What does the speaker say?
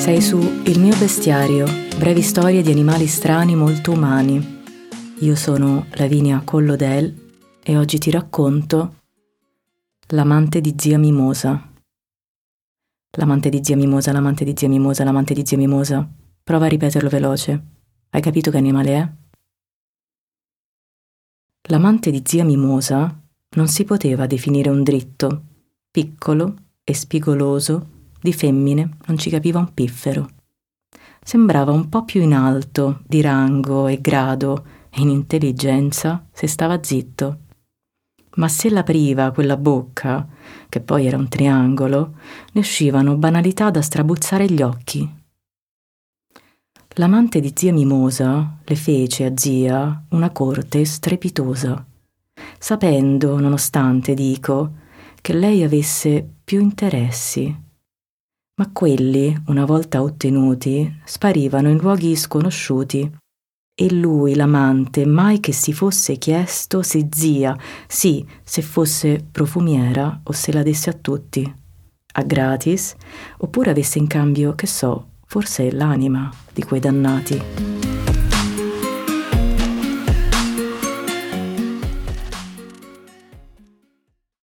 Sei su Il mio bestiario, brevi storie di animali strani molto umani. Io sono Lavinia Collodel e oggi ti racconto L'amante di zia Mimosa. L'amante di zia Mimosa, l'amante di zia Mimosa, l'amante di zia Mimosa. Prova a ripeterlo veloce. Hai capito che animale è? L'amante di zia Mimosa non si poteva definire un dritto, piccolo e spigoloso, di femmine non ci capiva un piffero. Sembrava un po' più in alto, di rango e grado, e in intelligenza se stava zitto. Ma se l'apriva quella bocca, che poi era un triangolo, ne uscivano banalità da strabuzzare gli occhi. L'amante di zia Mimosa le fece a zia una corte strepitosa, sapendo, nonostante, dico, che lei avesse più interessi. Ma quelli, una volta ottenuti, sparivano in luoghi sconosciuti. E lui, l'amante, mai che si fosse chiesto se zia, sì, se fosse profumiera o se la desse a tutti, a gratis, oppure avesse in cambio, che so, forse l'anima di quei dannati.